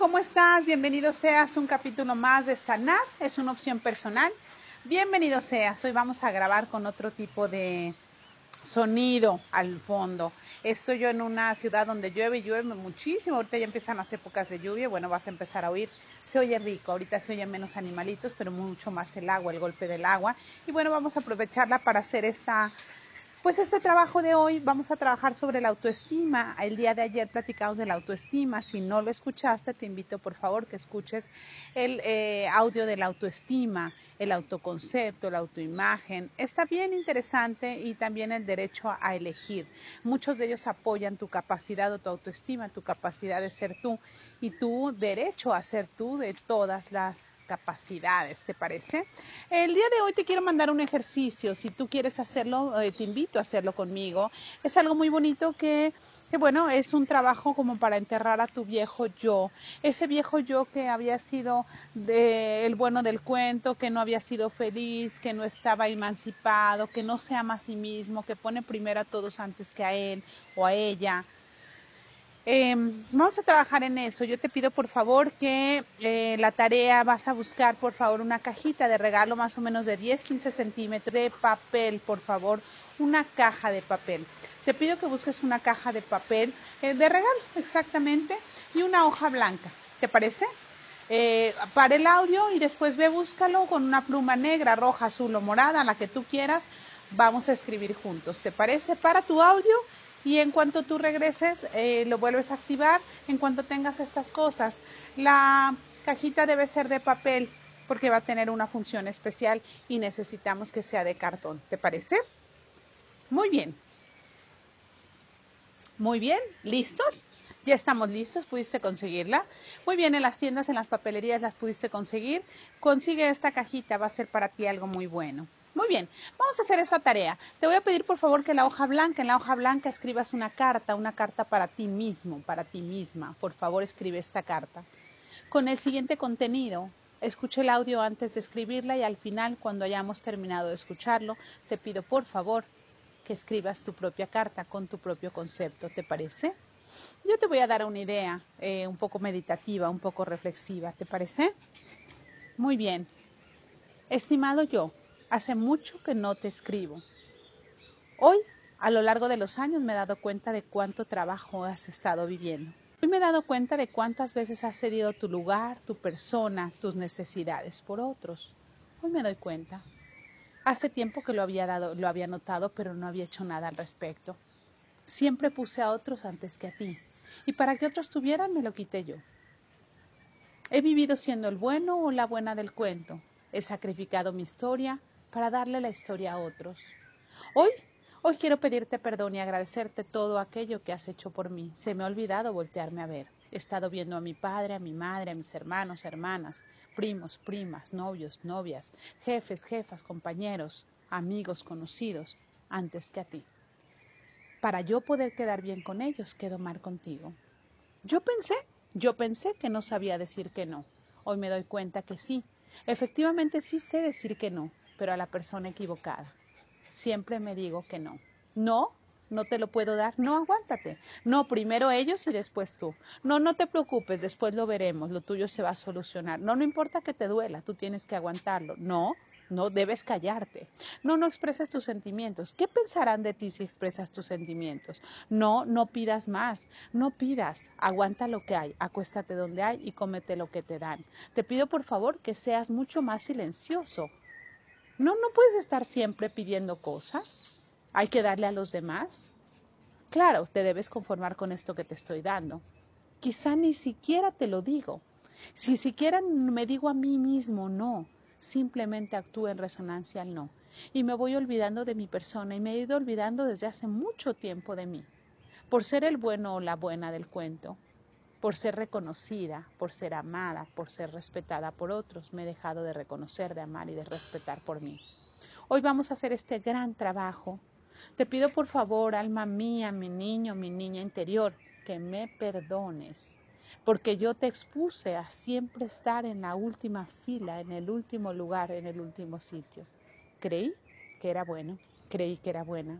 ¿cómo estás? Bienvenido seas un capítulo más de Sanar, es una opción personal. Bienvenido seas, hoy vamos a grabar con otro tipo de sonido al fondo. Estoy yo en una ciudad donde llueve llueve muchísimo, ahorita ya empiezan las épocas de lluvia, bueno, vas a empezar a oír, se oye rico, ahorita se oyen menos animalitos, pero mucho más el agua, el golpe del agua. Y bueno, vamos a aprovecharla para hacer esta pues este trabajo de hoy vamos a trabajar sobre la autoestima. El día de ayer platicamos de la autoestima. Si no lo escuchaste, te invito por favor que escuches el eh, audio de la autoestima, el autoconcepto, la autoimagen. Está bien interesante y también el derecho a elegir. Muchos de ellos apoyan tu capacidad o tu autoestima, tu capacidad de ser tú y tu derecho a ser tú de todas las capacidades, ¿te parece? El día de hoy te quiero mandar un ejercicio, si tú quieres hacerlo, eh, te invito a hacerlo conmigo. Es algo muy bonito que, que, bueno, es un trabajo como para enterrar a tu viejo yo, ese viejo yo que había sido de, el bueno del cuento, que no había sido feliz, que no estaba emancipado, que no se ama a sí mismo, que pone primero a todos antes que a él o a ella. Eh, vamos a trabajar en eso. Yo te pido por favor que eh, la tarea vas a buscar por favor una cajita de regalo más o menos de 10, 15 centímetros de papel, por favor, una caja de papel. Te pido que busques una caja de papel eh, de regalo, exactamente, y una hoja blanca. ¿Te parece? Eh, para el audio y después ve, búscalo con una pluma negra, roja, azul o morada, la que tú quieras. Vamos a escribir juntos. ¿Te parece? Para tu audio y en cuanto tú regreses eh, lo vuelves a activar en cuanto tengas estas cosas. La cajita debe ser de papel porque va a tener una función especial y necesitamos que sea de cartón. ¿Te parece? Muy bien. Muy bien, ¿listos? Ya estamos listos, pudiste conseguirla. Muy bien, en las tiendas, en las papelerías las pudiste conseguir. Consigue esta cajita, va a ser para ti algo muy bueno. Muy bien, vamos a hacer esa tarea. Te voy a pedir por favor que en la hoja blanca, en la hoja blanca escribas una carta, una carta para ti mismo, para ti misma. Por favor, escribe esta carta. Con el siguiente contenido, escuche el audio antes de escribirla y al final, cuando hayamos terminado de escucharlo, te pido por favor que escribas tu propia carta con tu propio concepto. ¿Te parece? Yo te voy a dar una idea eh, un poco meditativa, un poco reflexiva. ¿Te parece? Muy bien. Estimado yo, Hace mucho que no te escribo. Hoy, a lo largo de los años, me he dado cuenta de cuánto trabajo has estado viviendo. Hoy me he dado cuenta de cuántas veces has cedido tu lugar, tu persona, tus necesidades por otros. Hoy me doy cuenta. Hace tiempo que lo había dado, lo había notado, pero no había hecho nada al respecto. Siempre puse a otros antes que a ti, y para que otros tuvieran me lo quité yo. He vivido siendo el bueno o la buena del cuento. He sacrificado mi historia, para darle la historia a otros. Hoy, hoy quiero pedirte perdón y agradecerte todo aquello que has hecho por mí. Se me ha olvidado voltearme a ver. He estado viendo a mi padre, a mi madre, a mis hermanos, hermanas, primos, primas, novios, novias, jefes, jefas, compañeros, amigos, conocidos, antes que a ti. Para yo poder quedar bien con ellos, quedo mal contigo. Yo pensé, yo pensé que no sabía decir que no. Hoy me doy cuenta que sí. Efectivamente sí sé decir que no pero a la persona equivocada. Siempre me digo que no. No, no te lo puedo dar. No, aguántate. No, primero ellos y después tú. No, no te preocupes, después lo veremos. Lo tuyo se va a solucionar. No, no importa que te duela, tú tienes que aguantarlo. No, no debes callarte. No, no expreses tus sentimientos. ¿Qué pensarán de ti si expresas tus sentimientos? No, no pidas más. No pidas. Aguanta lo que hay. Acuéstate donde hay y cómete lo que te dan. Te pido por favor que seas mucho más silencioso no, no puedes estar siempre pidiendo cosas. Hay que darle a los demás. Claro, te debes conformar con esto que te estoy dando. Quizá ni siquiera te lo digo. Si siquiera me digo a mí mismo no, simplemente actúo en resonancia al no. Y me voy olvidando de mi persona y me he ido olvidando desde hace mucho tiempo de mí. Por ser el bueno o la buena del cuento, por ser reconocida, por ser amada, por ser respetada por otros, me he dejado de reconocer, de amar y de respetar por mí. Hoy vamos a hacer este gran trabajo. Te pido por favor, alma mía, mi niño, mi niña interior, que me perdones, porque yo te expuse a siempre estar en la última fila, en el último lugar, en el último sitio. Creí que era bueno, creí que era buena.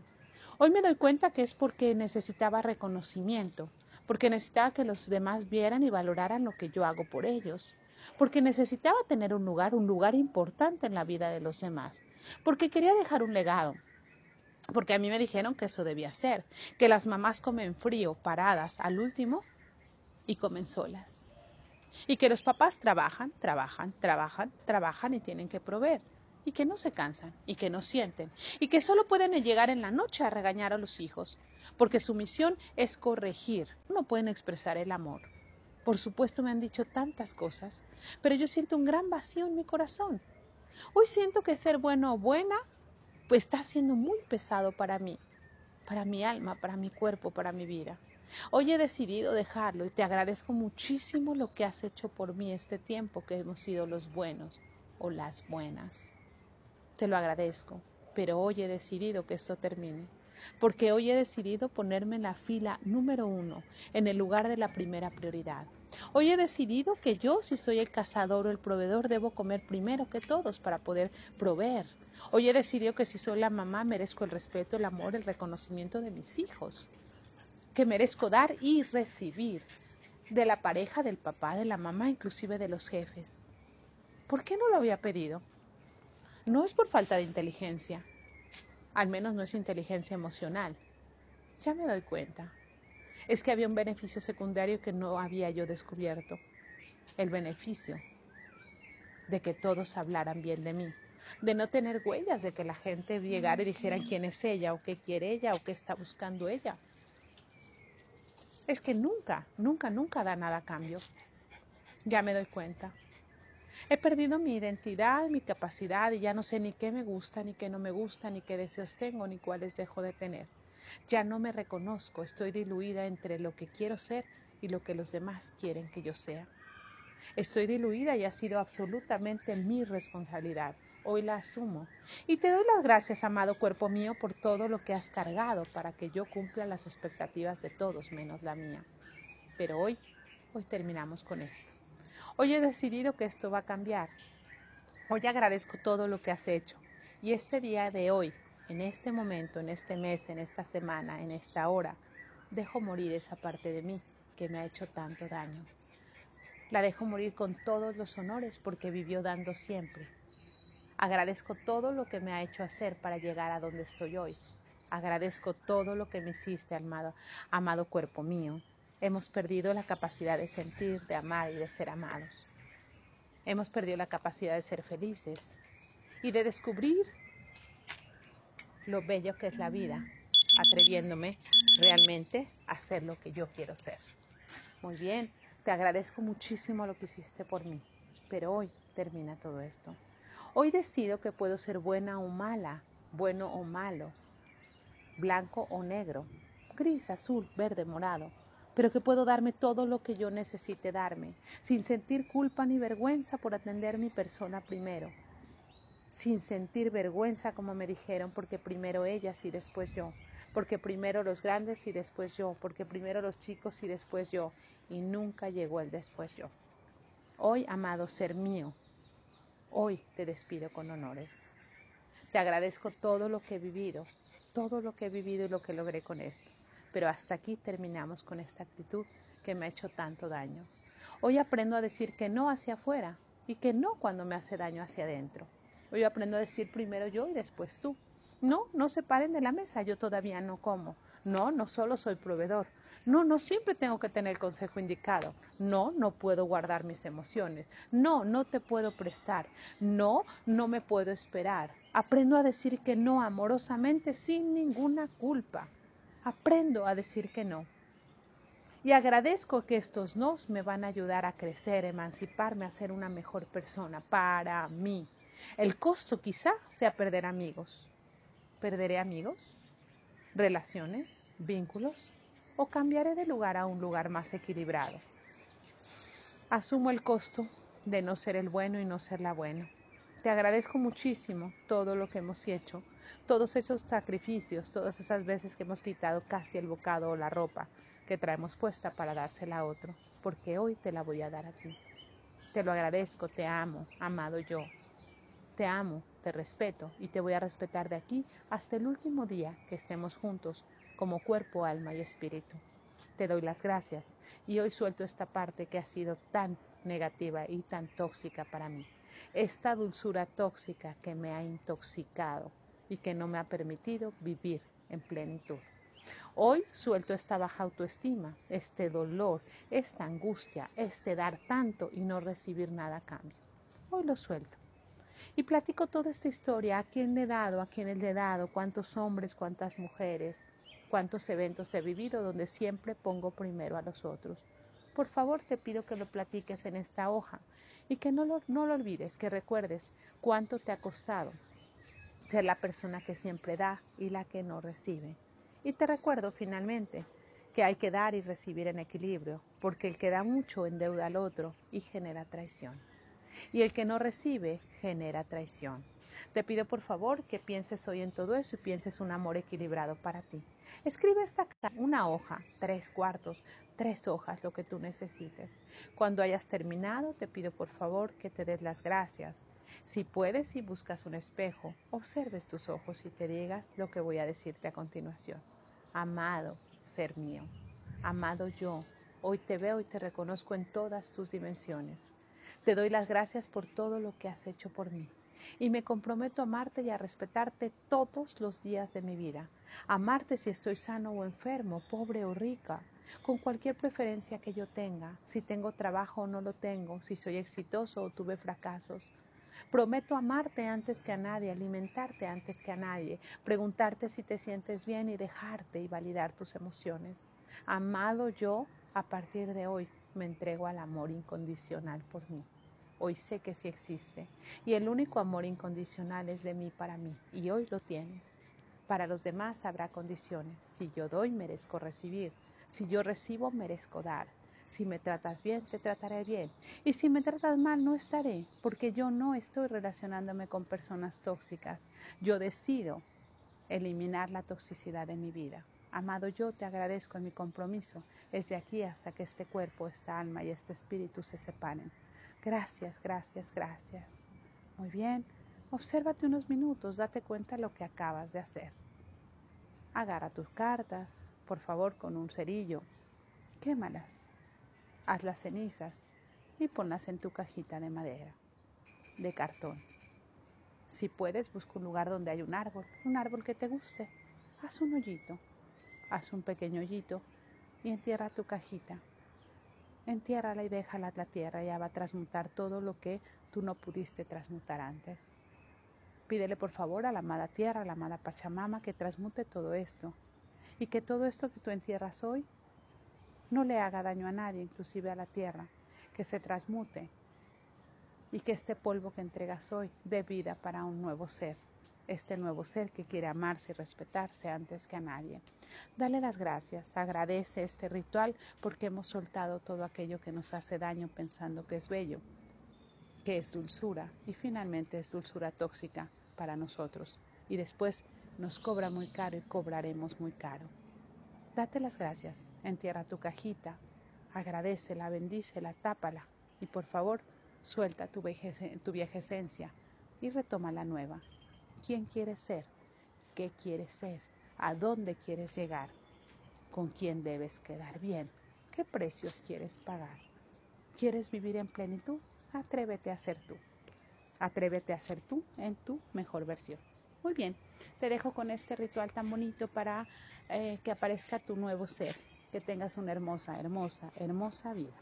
Hoy me doy cuenta que es porque necesitaba reconocimiento, porque necesitaba que los demás vieran y valoraran lo que yo hago por ellos, porque necesitaba tener un lugar, un lugar importante en la vida de los demás, porque quería dejar un legado, porque a mí me dijeron que eso debía ser, que las mamás comen frío, paradas al último y comen solas. Y que los papás trabajan, trabajan, trabajan, trabajan y tienen que proveer. Y que no se cansan y que no sienten. Y que solo pueden llegar en la noche a regañar a los hijos. Porque su misión es corregir. No pueden expresar el amor. Por supuesto me han dicho tantas cosas, pero yo siento un gran vacío en mi corazón. Hoy siento que ser bueno o buena pues está siendo muy pesado para mí, para mi alma, para mi cuerpo, para mi vida. Hoy he decidido dejarlo y te agradezco muchísimo lo que has hecho por mí este tiempo que hemos sido los buenos o las buenas. Te lo agradezco, pero hoy he decidido que esto termine, porque hoy he decidido ponerme en la fila número uno, en el lugar de la primera prioridad. Hoy he decidido que yo, si soy el cazador o el proveedor, debo comer primero que todos para poder proveer. Hoy he decidido que si soy la mamá, merezco el respeto, el amor, el reconocimiento de mis hijos que merezco dar y recibir de la pareja, del papá, de la mamá, inclusive de los jefes. ¿Por qué no lo había pedido? No es por falta de inteligencia, al menos no es inteligencia emocional. Ya me doy cuenta. Es que había un beneficio secundario que no había yo descubierto. El beneficio de que todos hablaran bien de mí, de no tener huellas, de que la gente llegara y dijera quién es ella o qué quiere ella o qué está buscando ella es que nunca, nunca, nunca da nada a cambio. Ya me doy cuenta. He perdido mi identidad, mi capacidad y ya no sé ni qué me gusta, ni qué no me gusta, ni qué deseos tengo, ni cuáles dejo de tener. Ya no me reconozco, estoy diluida entre lo que quiero ser y lo que los demás quieren que yo sea. Estoy diluida y ha sido absolutamente mi responsabilidad hoy la asumo. Y te doy las gracias, amado cuerpo mío, por todo lo que has cargado para que yo cumpla las expectativas de todos menos la mía. Pero hoy, hoy terminamos con esto. Hoy he decidido que esto va a cambiar. Hoy agradezco todo lo que has hecho. Y este día de hoy, en este momento, en este mes, en esta semana, en esta hora, dejo morir esa parte de mí que me ha hecho tanto daño. La dejo morir con todos los honores porque vivió dando siempre Agradezco todo lo que me ha hecho hacer para llegar a donde estoy hoy. Agradezco todo lo que me hiciste, amado, amado cuerpo mío. Hemos perdido la capacidad de sentir, de amar y de ser amados. Hemos perdido la capacidad de ser felices y de descubrir lo bello que es la vida, atreviéndome realmente a ser lo que yo quiero ser. Muy bien, te agradezco muchísimo lo que hiciste por mí, pero hoy termina todo esto. Hoy decido que puedo ser buena o mala, bueno o malo, blanco o negro, gris, azul, verde, morado, pero que puedo darme todo lo que yo necesite darme, sin sentir culpa ni vergüenza por atender mi persona primero, sin sentir vergüenza como me dijeron, porque primero ellas y después yo, porque primero los grandes y después yo, porque primero los chicos y después yo, y nunca llegó el después yo. Hoy, amado ser mío, Hoy te despido con honores. Te agradezco todo lo que he vivido, todo lo que he vivido y lo que logré con esto. Pero hasta aquí terminamos con esta actitud que me ha hecho tanto daño. Hoy aprendo a decir que no hacia afuera y que no cuando me hace daño hacia adentro. Hoy aprendo a decir primero yo y después tú. No, no se paren de la mesa, yo todavía no como. No, no solo soy proveedor. No, no siempre tengo que tener el consejo indicado. No, no puedo guardar mis emociones. No, no te puedo prestar. No, no me puedo esperar. Aprendo a decir que no amorosamente sin ninguna culpa. Aprendo a decir que no. Y agradezco que estos nos me van a ayudar a crecer, emanciparme, a ser una mejor persona para mí. El costo quizá sea perder amigos. ¿Perderé amigos? relaciones, vínculos o cambiaré de lugar a un lugar más equilibrado. Asumo el costo de no ser el bueno y no ser la buena. Te agradezco muchísimo todo lo que hemos hecho, todos esos sacrificios, todas esas veces que hemos quitado casi el bocado o la ropa que traemos puesta para dársela a otro, porque hoy te la voy a dar a ti. Te lo agradezco, te amo, amado yo. Te amo, te respeto y te voy a respetar de aquí hasta el último día que estemos juntos como cuerpo, alma y espíritu. te doy las gracias y hoy suelto esta parte que ha sido tan negativa y tan tóxica para mí. Esta dulzura tóxica que me ha intoxicado y que no me ha permitido vivir en plenitud. Hoy suelto esta baja autoestima, este dolor, esta angustia, este dar tanto y no recibir nada a cambio. Hoy lo suelto. Y platico toda esta historia, a quién le he dado, a quién le he dado, cuántos hombres, cuántas mujeres, cuántos eventos he vivido donde siempre pongo primero a los otros. Por favor, te pido que lo platiques en esta hoja y que no lo, no lo olvides, que recuerdes cuánto te ha costado ser la persona que siempre da y la que no recibe. Y te recuerdo finalmente que hay que dar y recibir en equilibrio, porque el que da mucho endeuda al otro y genera traición. Y el que no recibe genera traición. Te pido por favor que pienses hoy en todo eso y pienses un amor equilibrado para ti. Escribe esta una hoja, tres cuartos, tres hojas, lo que tú necesites. Cuando hayas terminado, te pido por favor que te des las gracias. Si puedes y buscas un espejo, observes tus ojos y te digas lo que voy a decirte a continuación. Amado ser mío, amado yo, hoy te veo y te reconozco en todas tus dimensiones. Te doy las gracias por todo lo que has hecho por mí y me comprometo a amarte y a respetarte todos los días de mi vida. Amarte si estoy sano o enfermo, pobre o rica, con cualquier preferencia que yo tenga, si tengo trabajo o no lo tengo, si soy exitoso o tuve fracasos. Prometo amarte antes que a nadie, alimentarte antes que a nadie, preguntarte si te sientes bien y dejarte y validar tus emociones. Amado yo, a partir de hoy me entrego al amor incondicional por mí hoy sé que sí existe. Y el único amor incondicional es de mí para mí, y hoy lo tienes. Para los demás habrá condiciones. Si yo doy, merezco recibir. Si yo recibo, merezco dar. Si me tratas bien, te trataré bien. Y si me tratas mal, no estaré, porque yo no estoy relacionándome con personas tóxicas. Yo decido eliminar la toxicidad de mi vida. Amado, yo te agradezco en mi compromiso, desde aquí hasta que este cuerpo, esta alma y este espíritu se separen. Gracias, gracias, gracias. Muy bien, obsérvate unos minutos, date cuenta lo que acabas de hacer. Agarra tus cartas, por favor, con un cerillo. Quémalas. Haz las cenizas y ponlas en tu cajita de madera, de cartón. Si puedes, busca un lugar donde haya un árbol, un árbol que te guste. Haz un hoyito, haz un pequeño hoyito y entierra tu cajita entiérrala y déjala la tierra, ya va a transmutar todo lo que tú no pudiste transmutar antes. Pídele por favor a la amada tierra, a la amada Pachamama, que transmute todo esto y que todo esto que tú entierras hoy no le haga daño a nadie, inclusive a la tierra, que se transmute y que este polvo que entregas hoy dé vida para un nuevo ser este nuevo ser que quiere amarse y respetarse antes que a nadie. Dale las gracias, agradece este ritual porque hemos soltado todo aquello que nos hace daño pensando que es bello, que es dulzura y finalmente es dulzura tóxica para nosotros y después nos cobra muy caro y cobraremos muy caro. Date las gracias, entierra tu cajita, agradecela, bendícela, tápala y por favor suelta tu, tu vieja esencia y retoma la nueva quién quieres ser, qué quieres ser, a dónde quieres llegar, con quién debes quedar bien, qué precios quieres pagar. ¿Quieres vivir en plenitud? Atrévete a ser tú. Atrévete a ser tú en tu mejor versión. Muy bien, te dejo con este ritual tan bonito para eh, que aparezca tu nuevo ser, que tengas una hermosa, hermosa, hermosa vida.